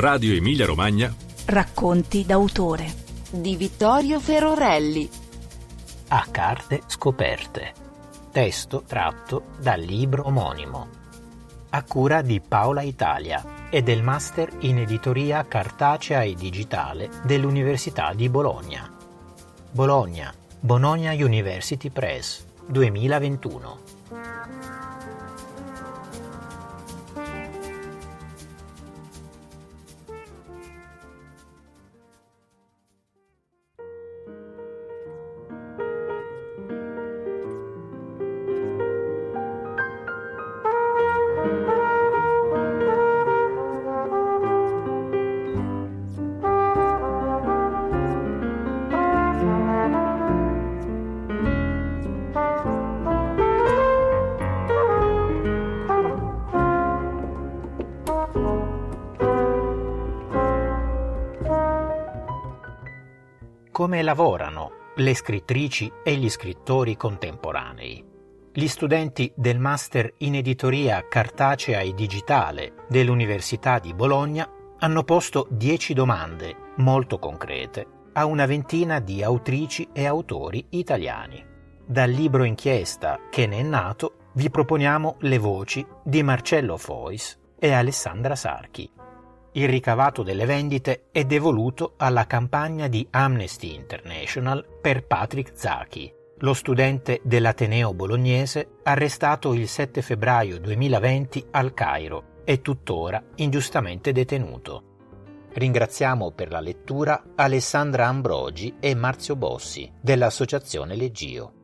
Radio Emilia Romagna. Racconti d'autore di Vittorio Ferorelli. A carte scoperte. Testo tratto dal libro omonimo. A cura di Paola Italia e del Master in Editoria Cartacea e Digitale dell'Università di Bologna. Bologna, Bologna University Press, 2021. Lavorano le scrittrici e gli scrittori contemporanei. Gli studenti del Master in Editoria Cartacea e Digitale dell'Università di Bologna hanno posto dieci domande molto concrete a una ventina di autrici e autori italiani. Dal libro inchiesta che ne è nato vi proponiamo le voci di Marcello Fois e Alessandra Sarchi, il ricavato delle vendite è devoluto alla campagna di Amnesty International per Patrick Zaki, lo studente dell'Ateneo bolognese arrestato il 7 febbraio 2020 al Cairo e tuttora ingiustamente detenuto. Ringraziamo per la lettura Alessandra Ambrogi e Marzio Bossi dell'Associazione Leggio.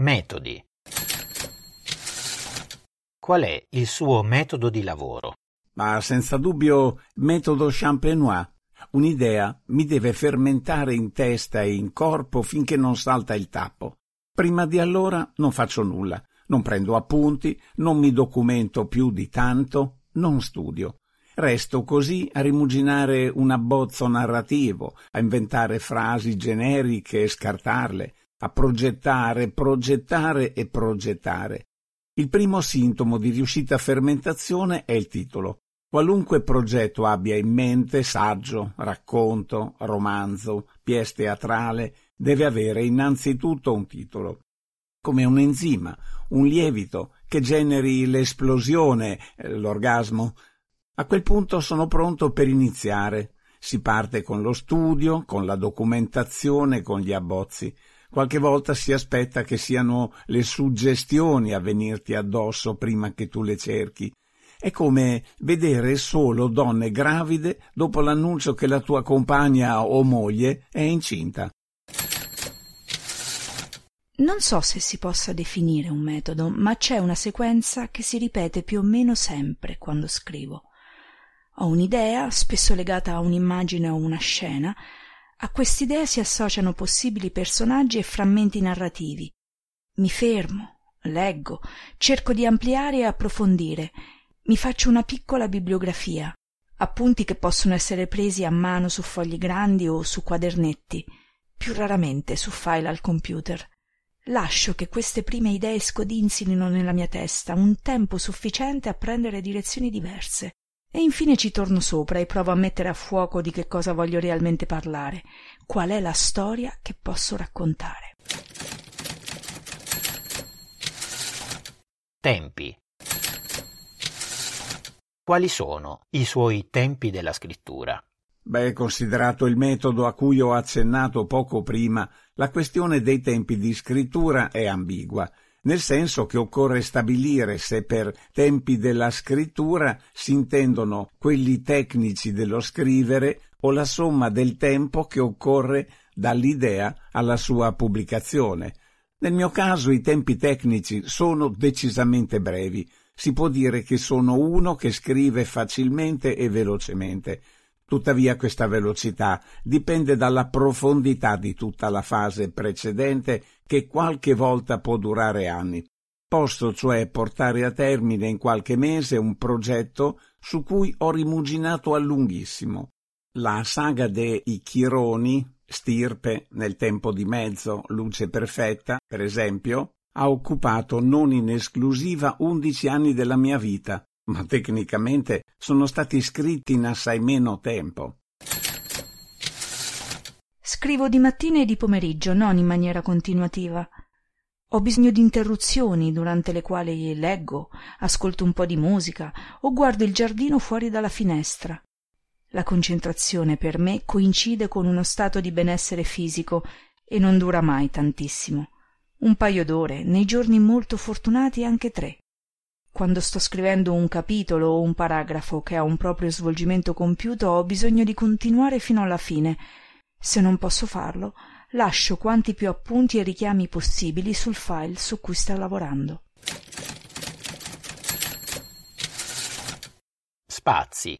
Metodi. Qual è il suo metodo di lavoro? Ma senza dubbio metodo champenois. Un'idea mi deve fermentare in testa e in corpo finché non salta il tappo. Prima di allora non faccio nulla, non prendo appunti, non mi documento più di tanto, non studio. Resto così a rimuginare un abbozzo narrativo, a inventare frasi generiche e scartarle, a progettare, progettare e progettare. Il primo sintomo di riuscita fermentazione è il titolo. Qualunque progetto abbia in mente, saggio, racconto, romanzo, pièce teatrale, deve avere innanzitutto un titolo. Come un enzima, un lievito che generi l'esplosione, eh, l'orgasmo. A quel punto sono pronto per iniziare. Si parte con lo studio, con la documentazione, con gli abbozzi. Qualche volta si aspetta che siano le suggestioni a venirti addosso prima che tu le cerchi. È come vedere solo donne gravide dopo l'annuncio che la tua compagna o moglie è incinta. Non so se si possa definire un metodo, ma c'è una sequenza che si ripete più o meno sempre quando scrivo. Ho un'idea, spesso legata a un'immagine o una scena, a quest'idea si associano possibili personaggi e frammenti narrativi. Mi fermo, leggo, cerco di ampliare e approfondire, mi faccio una piccola bibliografia, appunti che possono essere presi a mano su fogli grandi o su quadernetti, più raramente su file al computer. Lascio che queste prime idee scodinzino nella mia testa un tempo sufficiente a prendere direzioni diverse e infine ci torno sopra e provo a mettere a fuoco di che cosa voglio realmente parlare, qual è la storia che posso raccontare. Tempi. Quali sono i suoi tempi della scrittura? Beh, considerato il metodo a cui ho accennato poco prima, la questione dei tempi di scrittura è ambigua nel senso che occorre stabilire se per tempi della scrittura si intendono quelli tecnici dello scrivere o la somma del tempo che occorre dall'idea alla sua pubblicazione. Nel mio caso i tempi tecnici sono decisamente brevi, Si può dire che sono uno che scrive facilmente e velocemente. Tuttavia questa velocità dipende dalla profondità di tutta la fase precedente che qualche volta può durare anni. Posso cioè portare a termine in qualche mese un progetto su cui ho rimuginato a lunghissimo. La saga dei Chironi, stirpe nel tempo di mezzo, luce perfetta, per esempio, ha occupato non in esclusiva undici anni della mia vita, ma tecnicamente sono stati scritti in assai meno tempo. Scrivo di mattina e di pomeriggio, non in maniera continuativa. Ho bisogno di interruzioni durante le quali leggo, ascolto un po' di musica o guardo il giardino fuori dalla finestra. La concentrazione per me coincide con uno stato di benessere fisico e non dura mai tantissimo. Un paio d'ore, nei giorni molto fortunati anche tre. Quando sto scrivendo un capitolo o un paragrafo che ha un proprio svolgimento compiuto ho bisogno di continuare fino alla fine. Se non posso farlo, lascio quanti più appunti e richiami possibili sul file su cui sta lavorando. Spazi.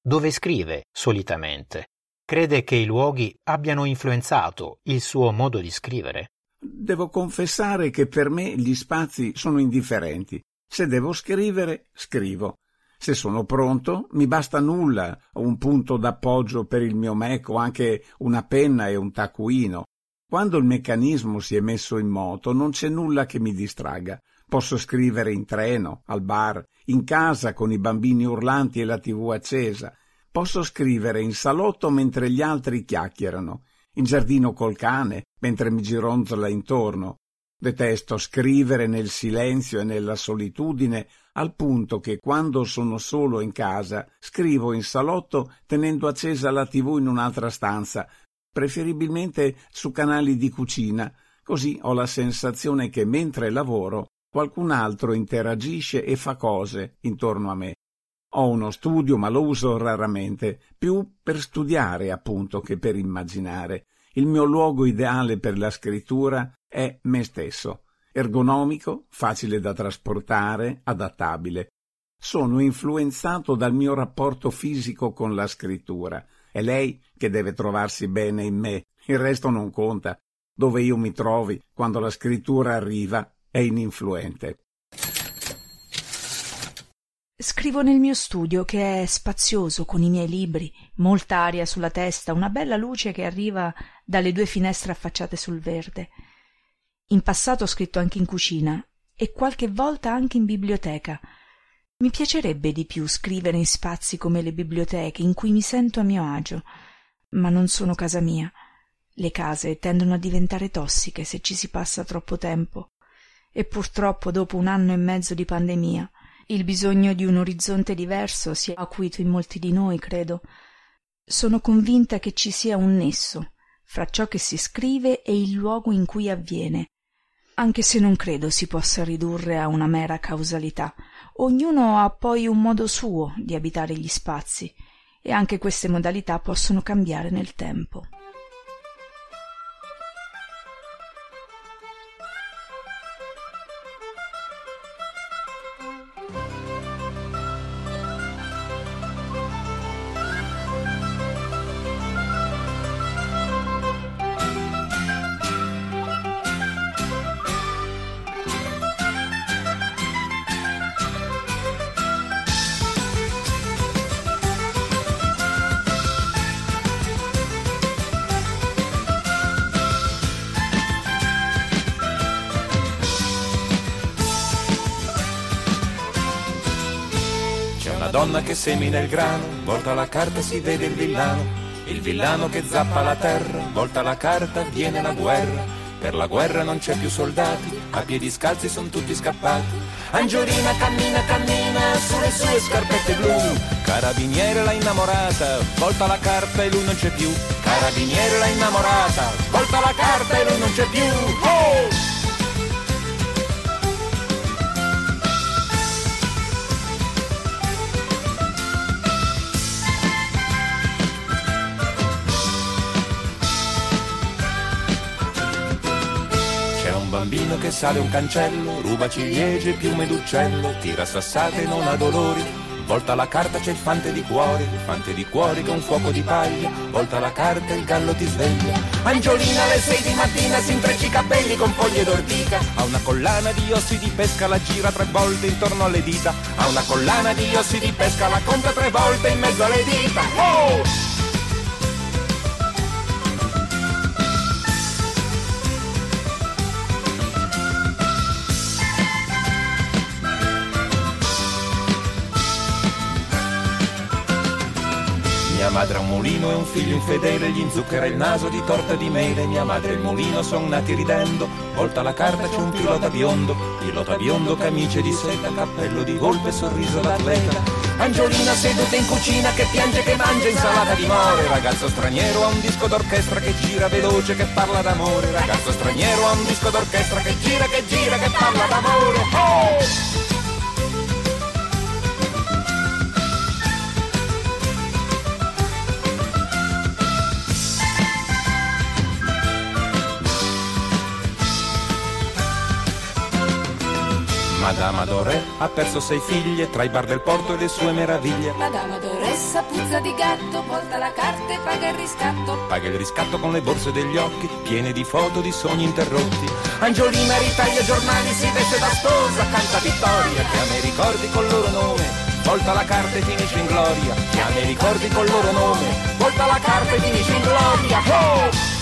Dove scrive solitamente? Crede che i luoghi abbiano influenzato il suo modo di scrivere? Devo confessare che per me gli spazi sono indifferenti. Se devo scrivere, scrivo. Se sono pronto, mi basta nulla, un punto d'appoggio per il mio Mac o anche una penna e un taccuino. Quando il meccanismo si è messo in moto non c'è nulla che mi distragga. Posso scrivere in treno, al bar, in casa con i bambini urlanti e la tv accesa. Posso scrivere in salotto mentre gli altri chiacchierano, in giardino col cane, mentre mi gironzola intorno. Detesto scrivere nel silenzio e nella solitudine al punto che quando sono solo in casa scrivo in salotto tenendo accesa la tv in un'altra stanza, preferibilmente su canali di cucina, così ho la sensazione che mentre lavoro qualcun altro interagisce e fa cose intorno a me. Ho uno studio, ma lo uso raramente, più per studiare appunto che per immaginare. Il mio luogo ideale per la scrittura è me stesso ergonomico, facile da trasportare, adattabile. Sono influenzato dal mio rapporto fisico con la scrittura. È lei che deve trovarsi bene in me, il resto non conta. Dove io mi trovi, quando la scrittura arriva, è ininfluente. Scrivo nel mio studio che è spazioso con i miei libri, molta aria sulla testa, una bella luce che arriva dalle due finestre affacciate sul verde. In passato ho scritto anche in cucina e qualche volta anche in biblioteca. Mi piacerebbe di più scrivere in spazi come le biblioteche in cui mi sento a mio agio, ma non sono casa mia. Le case tendono a diventare tossiche se ci si passa troppo tempo. E purtroppo dopo un anno e mezzo di pandemia il bisogno di un orizzonte diverso si è acuito in molti di noi, credo. Sono convinta che ci sia un nesso fra ciò che si scrive e il luogo in cui avviene, anche se non credo si possa ridurre a una mera causalità. Ognuno ha poi un modo suo di abitare gli spazi, e anche queste modalità possono cambiare nel tempo. Semina il grano, volta la carta si vede il villano, il villano che zappa la terra, volta la carta viene la guerra, per la guerra non c'è più soldati, a piedi scalzi sono tutti scappati. Angiolina cammina, cammina sulle sue scarpette blu, carabiniere la innamorata, volta la carta e lui non c'è più, carabiniere la innamorata, volta la carta e lui non c'è più. Oh! Che sale un cancello, ruba ciliegie, piume d'uccello, tira sassate e non ha dolori. Volta la carta c'è il fante di cuori, fante di cuori con fuoco di paglia, volta la carta il gallo ti sveglia. Angiolina alle sei di mattina si intreccia i capelli con foglie d'ortica, ha una collana di ossi di pesca, la gira tre volte intorno alle dita, ha una collana di ossi di pesca, la conta tre volte in mezzo alle dita. Oh! Mia madre ha un mulino e un figlio infedele, gli inzucchera il naso di torta di mele. Mia madre e il mulino son nati ridendo, volta la carta c'è un pilota biondo, pilota biondo, camice di seta, cappello di volpe, sorriso d'atleta. Angiolina seduta in cucina che piange che mangia insalata di more Ragazzo straniero ha un disco d'orchestra che gira veloce che parla d'amore Ragazzo straniero ha un disco d'orchestra che gira che gira che parla d'amore oh! Madame Adore ha perso sei figlie tra i bar del porto e le sue meraviglie. Madame Adoressa puzza di gatto, volta la carta e paga il riscatto. Paga il riscatto con le borse degli occhi, piene di foto di sogni interrotti. Angiolina ritaglia giornali, si veste da sposa, canta vittoria, chiama i ricordi col loro nome. Volta la carta e finisce in gloria, chiama i ricordi col loro nome. Volta la carta e finisce in gloria. Oh!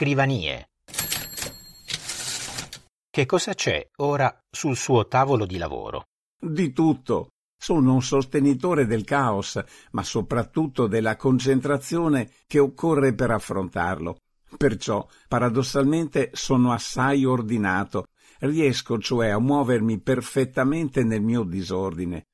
Scrivanie. Che cosa c'è ora sul suo tavolo di lavoro? Di tutto. Sono un sostenitore del caos, ma soprattutto della concentrazione che occorre per affrontarlo. Perciò, paradossalmente, sono assai ordinato. Riesco cioè a muovermi perfettamente nel mio disordine.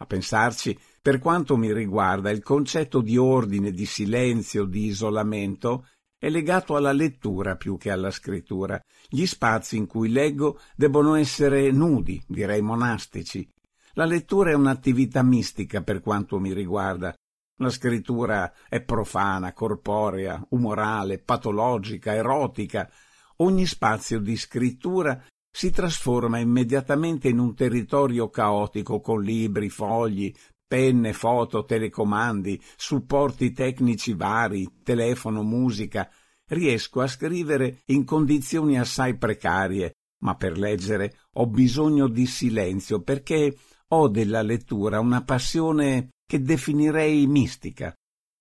A pensarci, per quanto mi riguarda, il concetto di ordine, di silenzio, di isolamento è legato alla lettura più che alla scrittura. Gli spazi in cui leggo debbono essere nudi, direi monastici. La lettura è un'attività mistica per quanto mi riguarda. La scrittura è profana, corporea, umorale, patologica, erotica. Ogni spazio di scrittura si trasforma immediatamente in un territorio caotico con libri, fogli, penne, foto, telecomandi, supporti tecnici vari, telefono, musica, riesco a scrivere in condizioni assai precarie, ma per leggere ho bisogno di silenzio perché ho della lettura una passione che definirei mistica.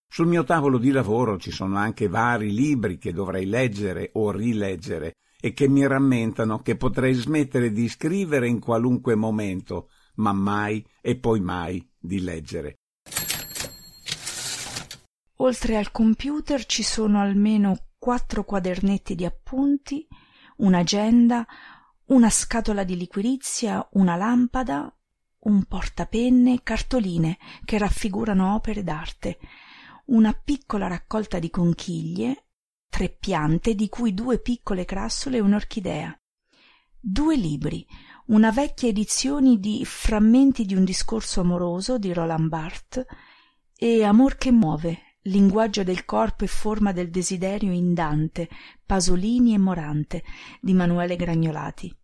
Sul mio tavolo di lavoro ci sono anche vari libri che dovrei leggere o rileggere e che mi rammentano che potrei smettere di scrivere in qualunque momento, ma mai e poi mai di leggere. Oltre al computer ci sono almeno quattro quadernetti di appunti, un'agenda, una scatola di liquirizia, una lampada, un portapenne, cartoline che raffigurano opere d'arte, una piccola raccolta di conchiglie, tre piante di cui due piccole crassole e un'orchidea, due libri, una vecchia edizione di Frammenti di un discorso amoroso di Roland Barthes e Amor che muove, linguaggio del corpo e forma del desiderio in Dante, Pasolini e Morante di Manuele Gragnolati.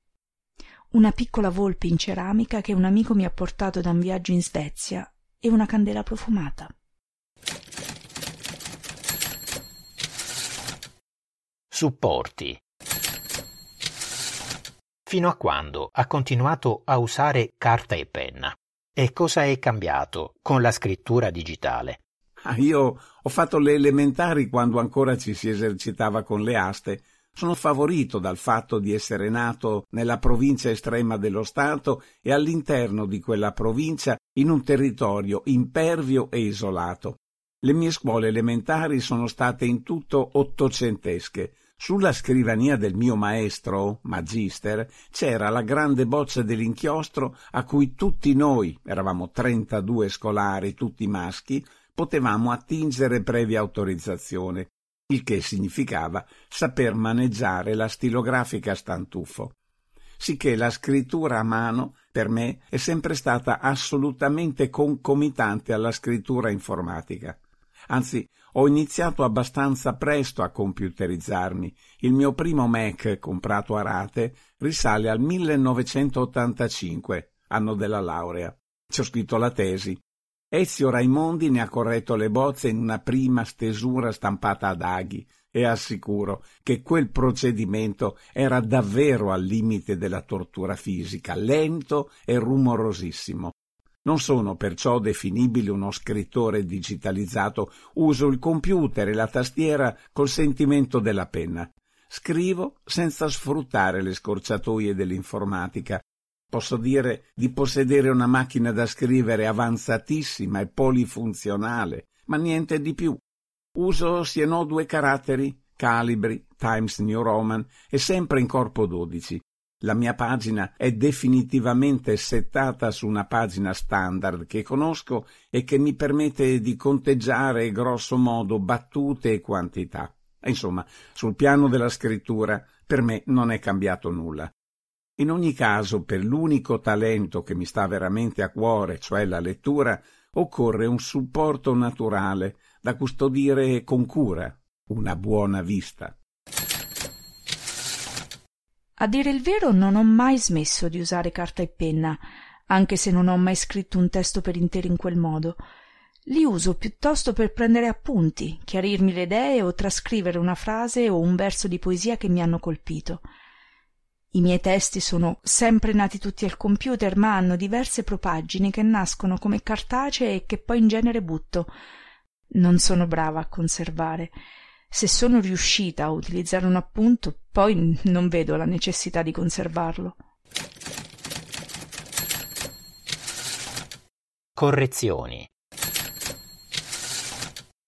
Una piccola volpe in ceramica che un amico mi ha portato da un viaggio in Svezia e una candela profumata. Supporti Fino a quando ha continuato a usare carta e penna? E cosa è cambiato con la scrittura digitale? Ah, io ho fatto le elementari quando ancora ci si esercitava con le aste. Sono favorito dal fatto di essere nato nella provincia estrema dello Stato e all'interno di quella provincia in un territorio impervio e isolato. Le mie scuole elementari sono state in tutto ottocentesche. Sulla scrivania del mio maestro, Magister, c'era la grande bozza dell'inchiostro a cui tutti noi, eravamo 32 scolari, tutti maschi, potevamo attingere previa autorizzazione il che significava saper maneggiare la stilografica stantuffo. Sicché la scrittura a mano per me è sempre stata assolutamente concomitante alla scrittura informatica. Anzi, ho iniziato abbastanza presto a computerizzarmi. Il mio primo Mac comprato a rate risale al 1985, anno della laurea. Ci ho scritto la tesi Ezio Raimondi ne ha corretto le bozze in una prima stesura stampata ad aghi e assicuro che quel procedimento era davvero al limite della tortura fisica, lento e rumorosissimo. Non sono perciò definibile uno scrittore digitalizzato, uso il computer e la tastiera col sentimento della penna. Scrivo senza sfruttare le scorciatoie dell'informatica Posso dire di possedere una macchina da scrivere avanzatissima e polifunzionale, ma niente di più. Uso sì e no due caratteri, calibri, Times New Roman e sempre in corpo 12. La mia pagina è definitivamente settata su una pagina standard che conosco e che mi permette di conteggiare grosso modo battute e quantità. Insomma, sul piano della scrittura per me non è cambiato nulla. In ogni caso, per l'unico talento che mi sta veramente a cuore, cioè la lettura, occorre un supporto naturale da custodire con cura, una buona vista. A dire il vero non ho mai smesso di usare carta e penna, anche se non ho mai scritto un testo per intero in quel modo. Li uso piuttosto per prendere appunti, chiarirmi le idee o trascrivere una frase o un verso di poesia che mi hanno colpito. I miei testi sono sempre nati tutti al computer, ma hanno diverse propagini che nascono come cartacee e che poi in genere butto. Non sono brava a conservare. Se sono riuscita a utilizzare un appunto, poi non vedo la necessità di conservarlo. Correzioni.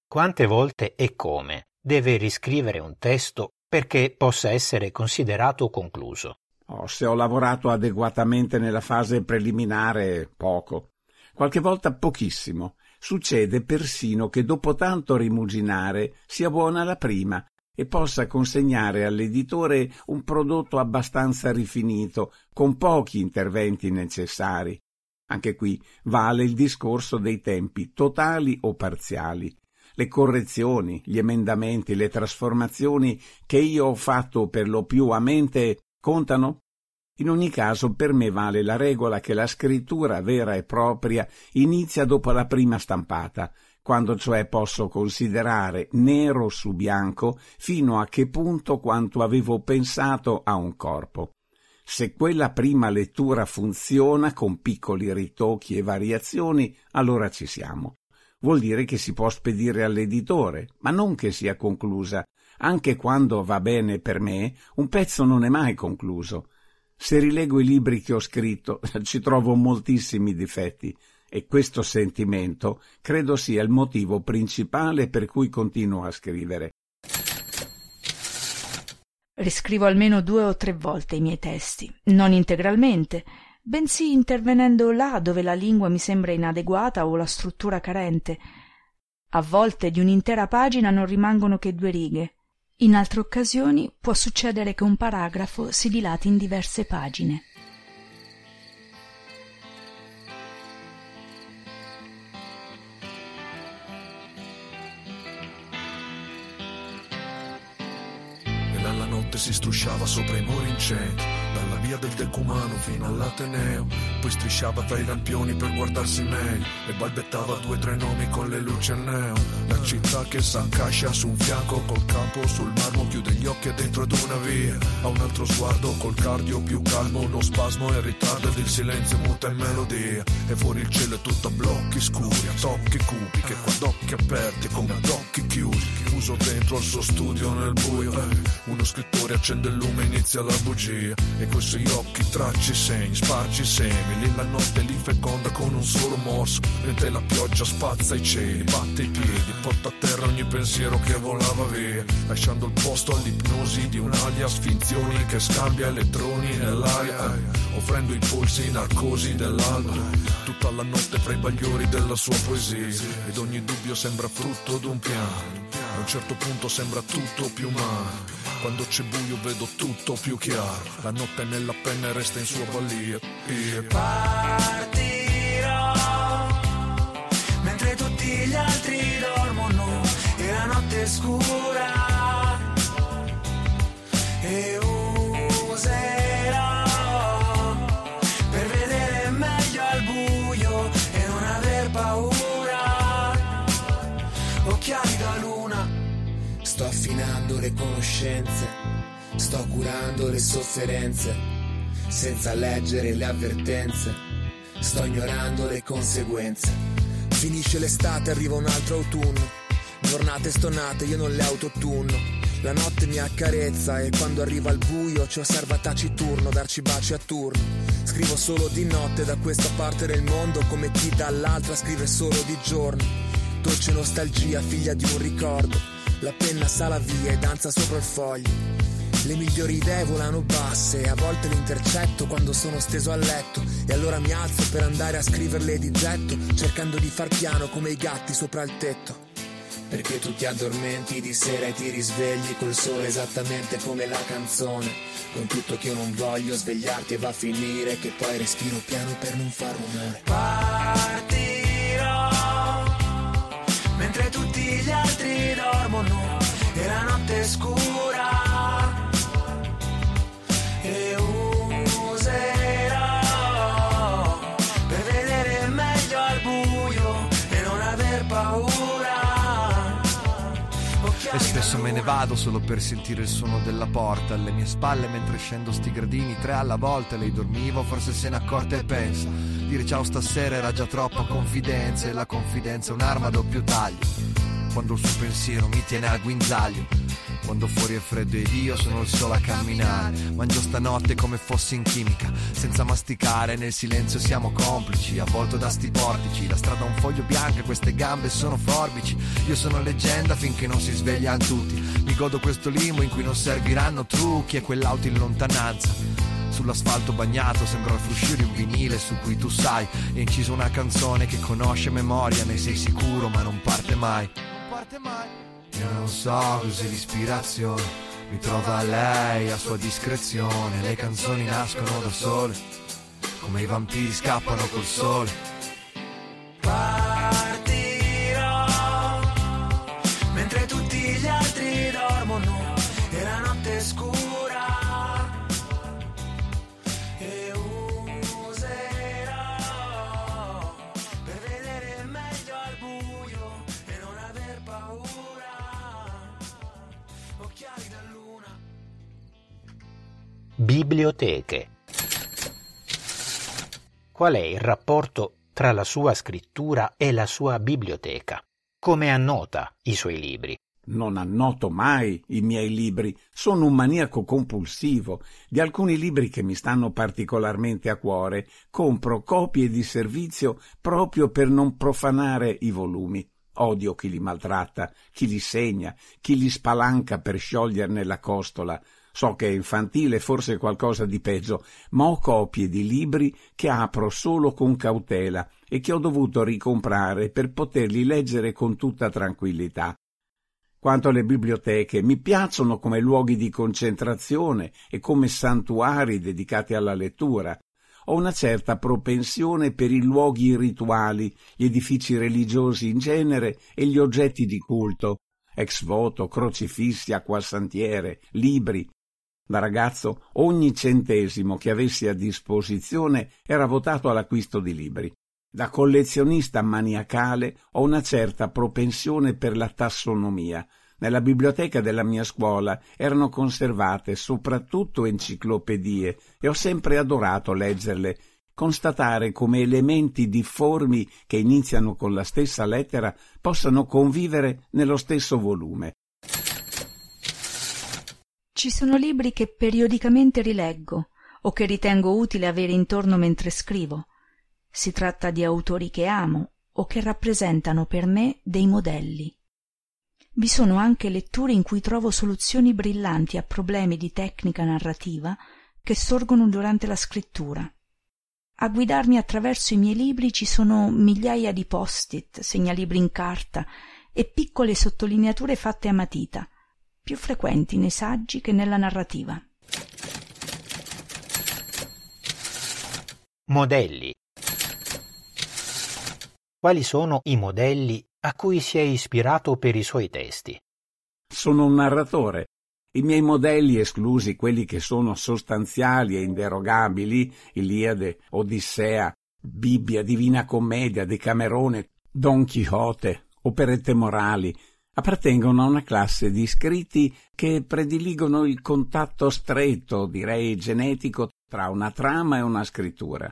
Quante volte e come deve riscrivere un testo perché possa essere considerato concluso. Oh, se ho lavorato adeguatamente nella fase preliminare, poco. Qualche volta pochissimo. Succede persino che dopo tanto rimuginare sia buona la prima e possa consegnare all'editore un prodotto abbastanza rifinito, con pochi interventi necessari. Anche qui vale il discorso dei tempi, totali o parziali le correzioni, gli emendamenti, le trasformazioni che io ho fatto per lo più a mente contano? In ogni caso per me vale la regola che la scrittura vera e propria inizia dopo la prima stampata, quando cioè posso considerare nero su bianco fino a che punto quanto avevo pensato a un corpo. Se quella prima lettura funziona con piccoli ritocchi e variazioni, allora ci siamo vuol dire che si può spedire all'editore, ma non che sia conclusa. Anche quando va bene per me, un pezzo non è mai concluso. Se rilego i libri che ho scritto, ci trovo moltissimi difetti e questo sentimento credo sia il motivo principale per cui continuo a scrivere. Riscrivo almeno due o tre volte i miei testi, non integralmente, bensì intervenendo là dove la lingua mi sembra inadeguata o la struttura carente. A volte di un'intera pagina non rimangono che due righe. In altre occasioni può succedere che un paragrafo si dilati in diverse pagine. E la notte si strusciava sopra i muri incenti dalla via del decumano fino all'Ateneo, poi strisciava tra i lampioni per guardarsi meglio e balbettava due o tre nomi con le luci a neo. La città che s'accascia su un fianco col capo sul marmo, chiude gli occhi dentro ad una via. Ha un altro sguardo col cardio più calmo, uno spasmo in ritardo ed il silenzio muta in melodia. E fuori il cielo è tutto a blocchi scuri, a tocchi cubi che quando occhi aperti come ad occhi chiusi. Chiuso dentro al suo studio nel buio, uno scrittore accende il lume, inizia la bugia. E coi suoi occhi tracci segni, spargi semi, lì la notte li feconda con un solo morso, mentre la pioggia spazza i cieli, batte i piedi, porta a terra ogni pensiero che volava via, lasciando il posto all'ipnosi di un alias finzioni che scambia elettroni nell'aria, offrendo i polsi narcosi dell'alba, tutta la notte fra i bagliori della sua poesia, ed ogni dubbio sembra frutto d'un piano, a un certo punto sembra tutto più umano. Quando c'è buio vedo tutto più chiaro. La notte nella penna resta in sua balia. E partirò mentre tutti gli altri dormono e la notte è scura. Conoscenze, sto curando le sofferenze, senza leggere le avvertenze, sto ignorando le conseguenze. Finisce l'estate, arriva un altro autunno, giornate stonate, io non le autotunno. La notte mi accarezza e quando arriva il buio ci osserva taciturno, darci baci a turno. Scrivo solo di notte da questa parte del mondo come chi dall'altra scrive solo di giorno. Dolce nostalgia, figlia di un ricordo. La penna sala via e danza sopra il foglio. Le migliori idee volano basse a volte le intercetto quando sono steso a letto e allora mi alzo per andare a scriverle di getto, cercando di far piano come i gatti sopra il tetto. Perché tu ti addormenti di sera e ti risvegli col sole esattamente come la canzone. Con tutto che io non voglio svegliarti e va a finire che poi respiro piano per non far rumore. Partirò mentre tutti dormono e la notte è scura. E userò per vedere meglio al buio e non aver paura. E spesso me ne vado solo per sentire il suono della porta alle mie spalle mentre scendo sti gradini, tre alla volta. Lei dormiva, forse se n'è accorta e pensa. Dire ciao stasera era già troppa confidenza e la confidenza è un'arma a doppio taglio. Quando il suo pensiero mi tiene al guinzaglio. Quando fuori è freddo ed io sono il solo a camminare. Mangio stanotte come fossi in chimica Senza masticare, nel silenzio siamo complici Avvolto da sti portici. La strada è un foglio bianco e queste gambe sono forbici. Io sono leggenda finché non si svegliano tutti. Mi godo questo limo in cui non serviranno trucchi E quell'auto in lontananza. Sull'asfalto bagnato sembra il fruscio di un vinile su cui tu sai. È inciso una canzone che conosce memoria Ne sei sicuro ma non parte mai parte mai io non so cos'è l'ispirazione, mi trova lei a sua discrezione, le canzoni nascono da sole, come i vampiri scappano col sole. Partirò Biblioteche. Qual è il rapporto tra la sua scrittura e la sua biblioteca? Come annota i suoi libri? Non annoto mai i miei libri, sono un maniaco compulsivo. Di alcuni libri che mi stanno particolarmente a cuore, compro copie di servizio proprio per non profanare i volumi. Odio chi li maltratta, chi li segna, chi li spalanca per scioglierne la costola. So che è infantile, forse qualcosa di peggio, ma ho copie di libri che apro solo con cautela e che ho dovuto ricomprare per poterli leggere con tutta tranquillità. Quanto alle biblioteche, mi piacciono come luoghi di concentrazione e come santuari dedicati alla lettura. Ho una certa propensione per i luoghi rituali, gli edifici religiosi in genere e gli oggetti di culto, ex voto, crocifissi, acquasantiere, libri. Da ragazzo ogni centesimo che avessi a disposizione era votato all'acquisto di libri. Da collezionista maniacale ho una certa propensione per la tassonomia. Nella biblioteca della mia scuola erano conservate soprattutto enciclopedie e ho sempre adorato leggerle, constatare come elementi difformi che iniziano con la stessa lettera possano convivere nello stesso volume. Ci sono libri che periodicamente rileggo o che ritengo utile avere intorno mentre scrivo. Si tratta di autori che amo o che rappresentano per me dei modelli. Vi sono anche letture in cui trovo soluzioni brillanti a problemi di tecnica narrativa che sorgono durante la scrittura. A guidarmi attraverso i miei libri ci sono migliaia di post-it, segnalibri in carta e piccole sottolineature fatte a matita, più frequenti nei saggi che nella narrativa. Modelli. Quali sono i modelli a cui si è ispirato per i suoi testi? Sono un narratore. I miei modelli, esclusi quelli che sono sostanziali e inderogabili, Iliade, Odissea, Bibbia, Divina Commedia, Decamerone, Don Chisciotte, operette morali, appartengono a una classe di scritti che prediligono il contatto stretto, direi genetico, tra una trama e una scrittura.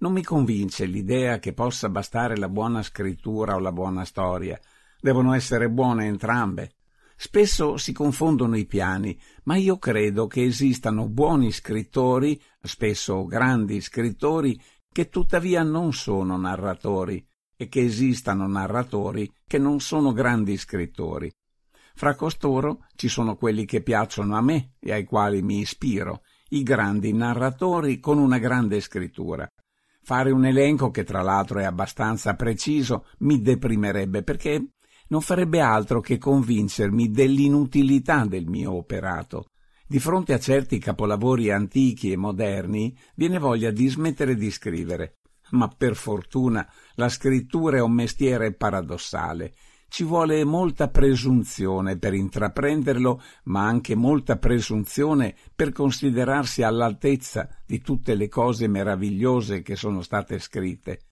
Non mi convince l'idea che possa bastare la buona scrittura o la buona storia. Devono essere buone entrambe. Spesso si confondono i piani, ma io credo che esistano buoni scrittori, spesso grandi scrittori, che tuttavia non sono narratori e che esistano narratori che non sono grandi scrittori. Fra costoro ci sono quelli che piacciono a me e ai quali mi ispiro, i grandi narratori con una grande scrittura. Fare un elenco che tra l'altro è abbastanza preciso mi deprimerebbe perché non farebbe altro che convincermi dell'inutilità del mio operato. Di fronte a certi capolavori antichi e moderni viene voglia di smettere di scrivere ma per fortuna la scrittura è un mestiere paradossale. Ci vuole molta presunzione per intraprenderlo, ma anche molta presunzione per considerarsi all'altezza di tutte le cose meravigliose che sono state scritte.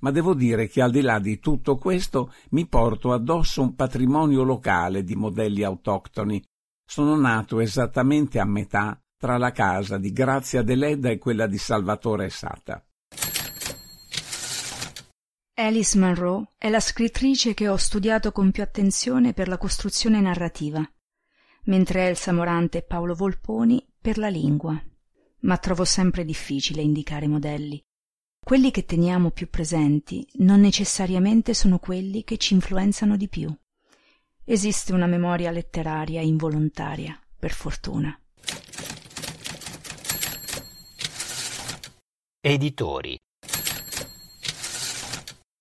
Ma devo dire che al di là di tutto questo mi porto addosso un patrimonio locale di modelli autoctoni. Sono nato esattamente a metà tra la casa di Grazia Deledda e quella di Salvatore Sata. Alice Munro è la scrittrice che ho studiato con più attenzione per la costruzione narrativa, mentre Elsa Morante e Paolo Volponi per la lingua. Ma trovo sempre difficile indicare modelli. Quelli che teniamo più presenti non necessariamente sono quelli che ci influenzano di più. Esiste una memoria letteraria involontaria, per fortuna. Editori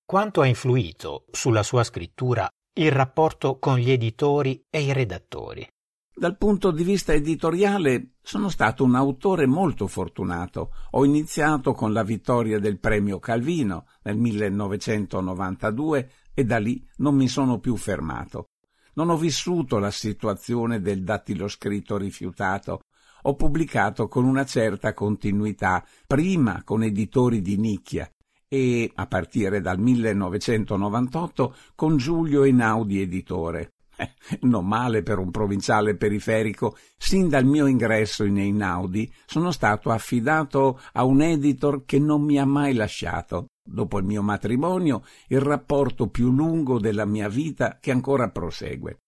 quanto ha influito sulla sua scrittura il rapporto con gli editori e i redattori? Dal punto di vista editoriale sono stato un autore molto fortunato. Ho iniziato con la vittoria del premio Calvino nel 1992 e da lì non mi sono più fermato. Non ho vissuto la situazione del dattilo scritto rifiutato. Ho pubblicato con una certa continuità, prima con editori di nicchia, e, a partire dal 1998, con Giulio Einaudi editore. Eh, non male per un provinciale periferico, sin dal mio ingresso in Einaudi sono stato affidato a un editor che non mi ha mai lasciato. Dopo il mio matrimonio, il rapporto più lungo della mia vita che ancora prosegue.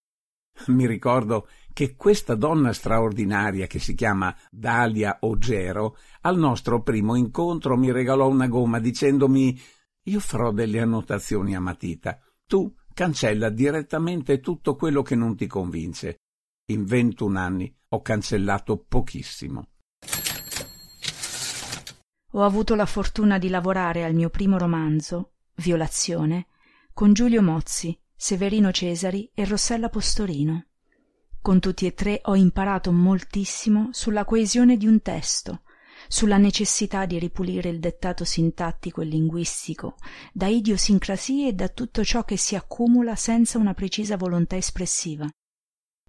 Mi ricordo che questa donna straordinaria che si chiama Dalia Ogero al nostro primo incontro mi regalò una gomma dicendomi io farò delle annotazioni a matita. Tu cancella direttamente tutto quello che non ti convince. In 21 anni ho cancellato pochissimo. Ho avuto la fortuna di lavorare al mio primo romanzo, Violazione, con Giulio Mozzi, Severino Cesari e Rossella Postorino. Con tutti e tre ho imparato moltissimo sulla coesione di un testo, sulla necessità di ripulire il dettato sintattico e linguistico da idiosincrasie e da tutto ciò che si accumula senza una precisa volontà espressiva.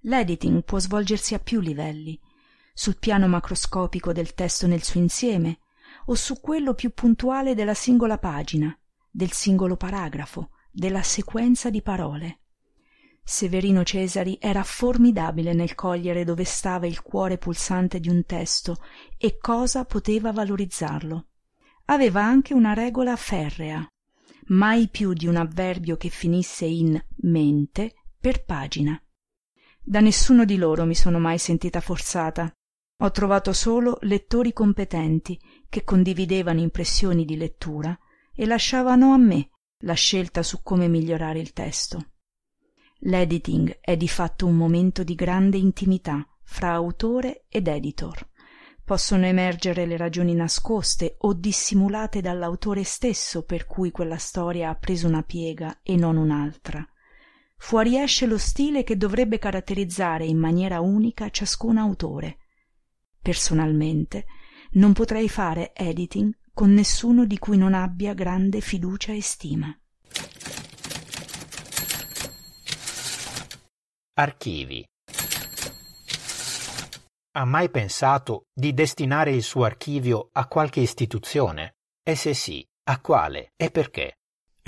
L'editing può svolgersi a più livelli. sul piano macroscopico del testo nel suo insieme, o su quello più puntuale della singola pagina, del singolo paragrafo, della sequenza di parole. Severino Cesari era formidabile nel cogliere dove stava il cuore pulsante di un testo e cosa poteva valorizzarlo. Aveva anche una regola ferrea, mai più di un avverbio che finisse in mente per pagina. Da nessuno di loro mi sono mai sentita forzata. Ho trovato solo lettori competenti che condividevano impressioni di lettura e lasciavano a me la scelta su come migliorare il testo. L'editing è di fatto un momento di grande intimità fra autore ed editor. Possono emergere le ragioni nascoste o dissimulate dall'autore stesso per cui quella storia ha preso una piega e non un'altra. Fuoriesce lo stile che dovrebbe caratterizzare in maniera unica ciascun autore. Personalmente non potrei fare editing con nessuno di cui non abbia grande fiducia e stima. Archivi. Ha mai pensato di destinare il suo archivio a qualche istituzione? E se sì, a quale e perché?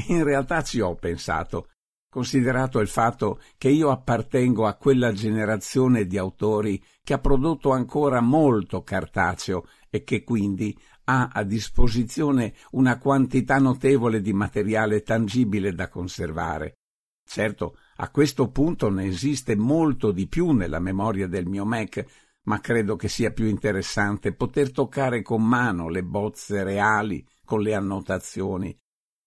In realtà ci ho pensato, considerato il fatto che io appartengo a quella generazione di autori che ha prodotto ancora molto cartaceo e che quindi ha a disposizione una quantità notevole di materiale tangibile da conservare. Certo, a questo punto ne esiste molto di più nella memoria del mio Mac, ma credo che sia più interessante poter toccare con mano le bozze reali con le annotazioni.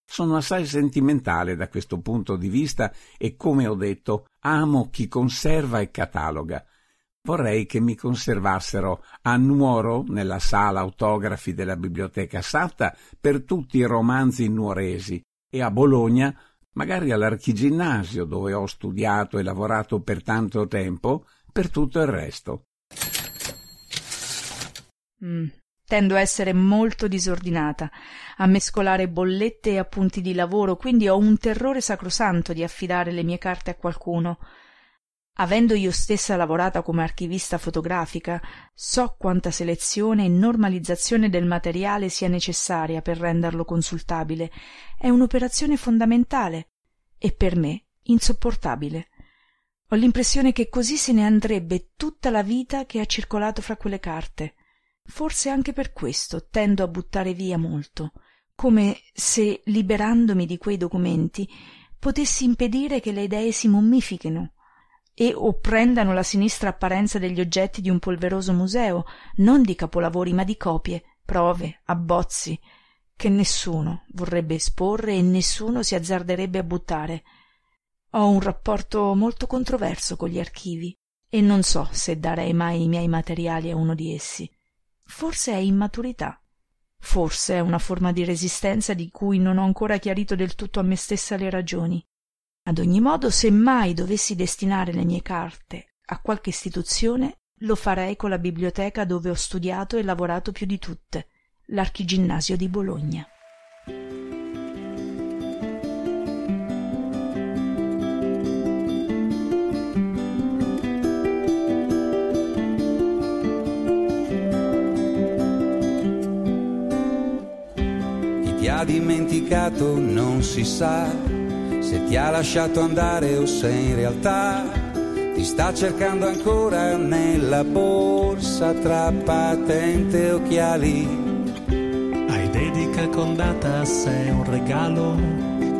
Sono assai sentimentale da questo punto di vista e, come ho detto, amo chi conserva e cataloga. Vorrei che mi conservassero a Nuoro, nella sala autografi della Biblioteca Satta, per tutti i romanzi nuoresi, e a Bologna magari all'archiginnasio dove ho studiato e lavorato per tanto tempo, per tutto il resto. Mm, tendo a essere molto disordinata, a mescolare bollette e appunti di lavoro, quindi ho un terrore sacrosanto di affidare le mie carte a qualcuno. Avendo io stessa lavorato come archivista fotografica, so quanta selezione e normalizzazione del materiale sia necessaria per renderlo consultabile. È un'operazione fondamentale e per me insopportabile. Ho l'impressione che così se ne andrebbe tutta la vita che ha circolato fra quelle carte. Forse anche per questo tendo a buttare via molto, come se, liberandomi di quei documenti, potessi impedire che le idee si mummifichino e o prendano la sinistra apparenza degli oggetti di un polveroso museo, non di capolavori ma di copie, prove, abbozzi, che nessuno vorrebbe esporre e nessuno si azzarderebbe a buttare. Ho un rapporto molto controverso con gli archivi e non so se darei mai i miei materiali a uno di essi. Forse è immaturità. Forse è una forma di resistenza di cui non ho ancora chiarito del tutto a me stessa le ragioni. Ad ogni modo, se mai dovessi destinare le mie carte a qualche istituzione, lo farei con la biblioteca dove ho studiato e lavorato più di tutte, l'Archiginnasio di Bologna. Ti ha dimenticato non si sa se ti ha lasciato andare o se in realtà ti sta cercando ancora nella borsa tra patente e occhiali. Hai dedica con data sei un regalo,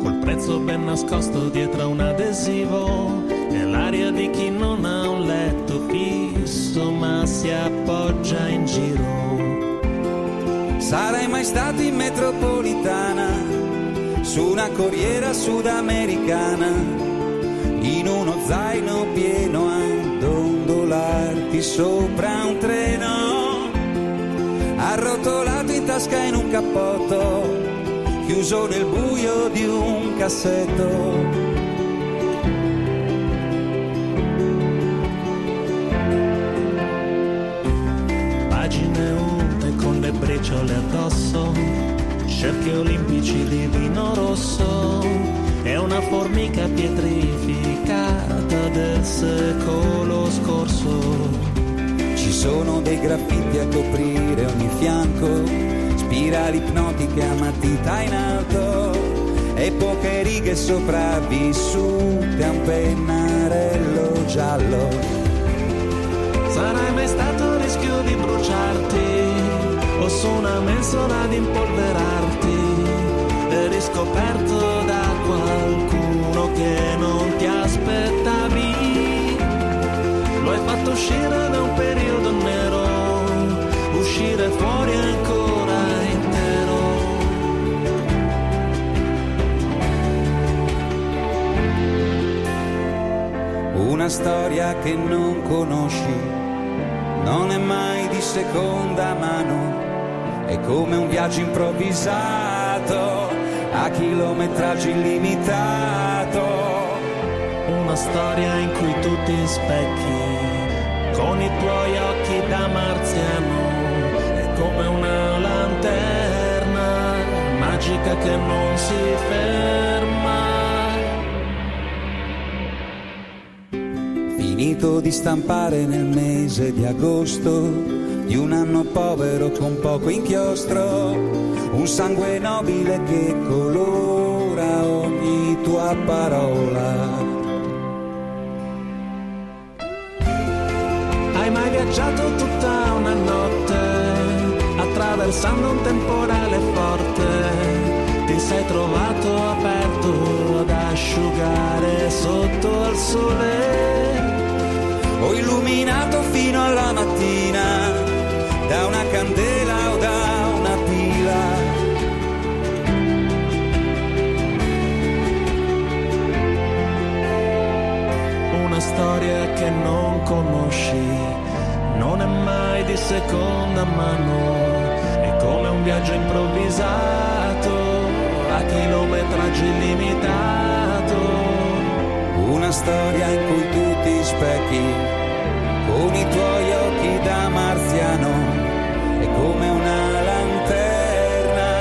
col prezzo ben nascosto dietro un adesivo. È l'aria di chi non ha un letto fisso ma si appoggia in giro. Sarai mai stato in metropolitana? Su una corriera sudamericana, in uno zaino pieno a dondolarti sopra un treno, arrotolato in tasca in un cappotto, chiuso nel buio di un cassetto. Pagine unte con le briciole addosso cerchi olimpici di vino rosso è una formica pietrificata del secolo scorso. Ci sono dei graffiti a coprire ogni fianco, spirali ipnotiche a matita in alto e poche righe sopravvissute a un pennarello giallo. Sarai mai stato a rischio di bruciarti o su una mensola di impolverarti riscoperto da qualcuno che non ti aspettavi. Lo hai fatto uscire da un periodo nero, uscire fuori ancora intero. Una storia che non conosci, non è mai di seconda mano, è come un viaggio improvvisato a chilometraggio illimitato. Una storia in cui tu ti specchi con i tuoi occhi da marziano, è come una lanterna magica che non si ferma. Finito di stampare nel mese di agosto di un anno povero con poco inchiostro, un sangue nobile che colora ogni tua parola. Hai mai viaggiato tutta una notte, attraversando un temporale forte? Ti sei trovato aperto ad asciugare sotto al sole? Ho illuminato fino alla mattina seconda mano, è come un viaggio improvvisato a chilometraggio illimitato. Una storia in cui tu ti specchi con i tuoi occhi da marziano, è come una lanterna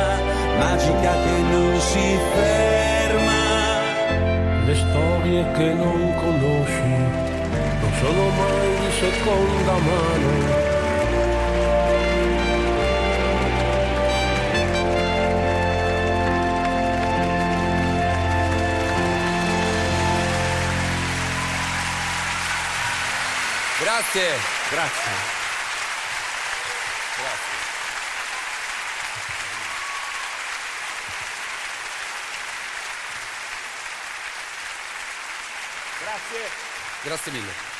magica che non si ferma. Le storie che non conosci non sono mai di seconda mano. Grazie. Grazie. Grazie mille.